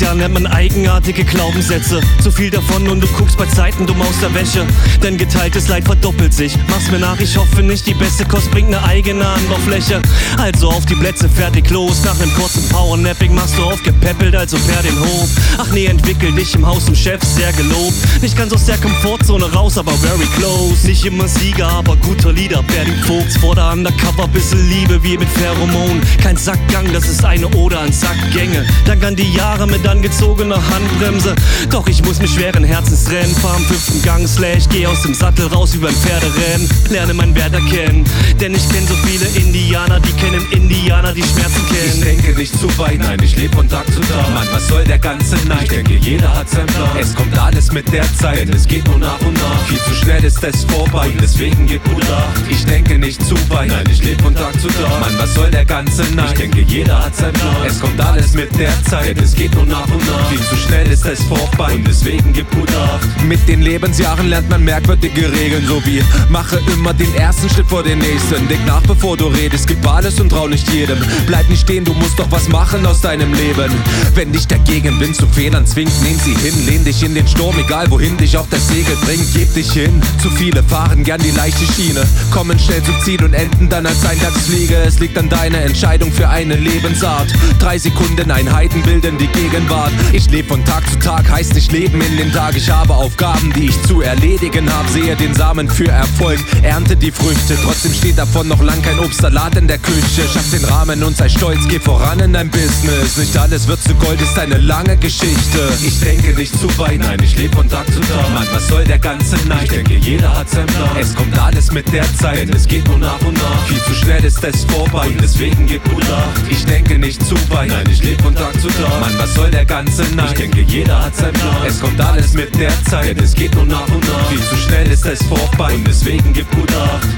Jahren lernt man eigenartige Glaubenssätze. Zu viel davon und du guckst bei Zeiten dumm aus der Wäsche. Denn geteiltes Leid verdoppelt sich. Mach's mir nach, ich hoffe nicht, die beste Kost bringt ne eigene Anbaufläche. Also auf die Plätze, fertig los. Nach nem kurzen Powernapping machst du aufgepäppelt, also per den Hof. Ach nee, entwickel dich im Haus zum Chef, sehr gelobt. Nicht ganz aus der Komfortzone raus, aber very close. Nicht immer Sieger, aber guter Leader. Berlin Vogts vor der Undercover, bisschen Liebe wie mit Pheromon. Kein Sackgang, das ist eine Oder an Sackgänge. Dank an die Jahre mit angezogener Handbremse. Doch ich muss mich schweren Herzens trennen. Fahr am fünften Gang, slash, geh aus dem Sattel raus wie beim Pferderennen. Lerne meinen Wert erkennen. Denn ich kenn so viele Indianer, die kennen Indianer, die Schmerzen kennen. Ich denke nicht zu weit, nein, ich lebe von Tag zu Tag. Mann, was soll der ganze Neid? Ich denke, jeder hat sein Plan. Es kommt alles mit der Zeit, denn es geht nur nach und nach. Viel zu schnell ist es vorbei, und deswegen gib gut Acht. Ich denke nicht zu weit, nein, ich lebe von Tag zu Tag. Mann, was soll der ganze Neid? Ich denke, jeder hat sein Plan. Es kommt alles mit der Zeit, es geht nur nach und nach. Viel zu schnell ist es vorbei, und deswegen gib gut Acht. Mit den Lebensjahren lernt man merkwürdige Regeln, so wie mache immer den ersten Schritt vor den nächsten. Denk nach, bevor du redest, gib alles und trau nicht jedem. Bleib nicht stehen, du musst doch was machen aus deinem Leben. Wenn dich der Gegenwind zu Fehlern zwingt, nehm sie hin, lehn dich in den Sturm, egal wohin dich auf das Segel bringt, geb dich hin. Zu viele fahren gern die leichte Schiene, kommen schnell zum Ziel und enden dann als Eintagsfliege. Es liegt an deiner Entscheidung für eine Lebensart. Drei Sekunden Einheiten bilden die Gegenwart. Ich lebe von Tag zu Tag, heißt nicht leben in den Tag. Ich habe Aufgaben, die ich zu erledigen habe. Sehe den Samen für Erfolg, ernte die Früchte. Trotzdem steht davon noch lang kein Obstsalat in der Küche. Schaff den Rahmen und sei stolz, geh voran in dein Business. Nicht alles wird zu Gold, ist eine lange Geschichte. Ich denke nicht zu weit, nein, ich lebe von Tag zu Tag. Mann, was soll der ganze Neid? Ich denke, jeder hat sein Plan. Es kommt alles mit der Zeit, denn es geht nur nach und nach. Viel zu schnell ist es vorbei, und deswegen gib gut Acht. Ich denke nicht zu weit, nein, ich lebe von Tag zu Tag. Mann, was soll der ganze Neid? Ich denke, jeder hat sein Plan. Es kommt alles mit der Zeit, denn es geht nur nach und nach. Viel zu schnell ist es vorbei, und deswegen gib gut Acht.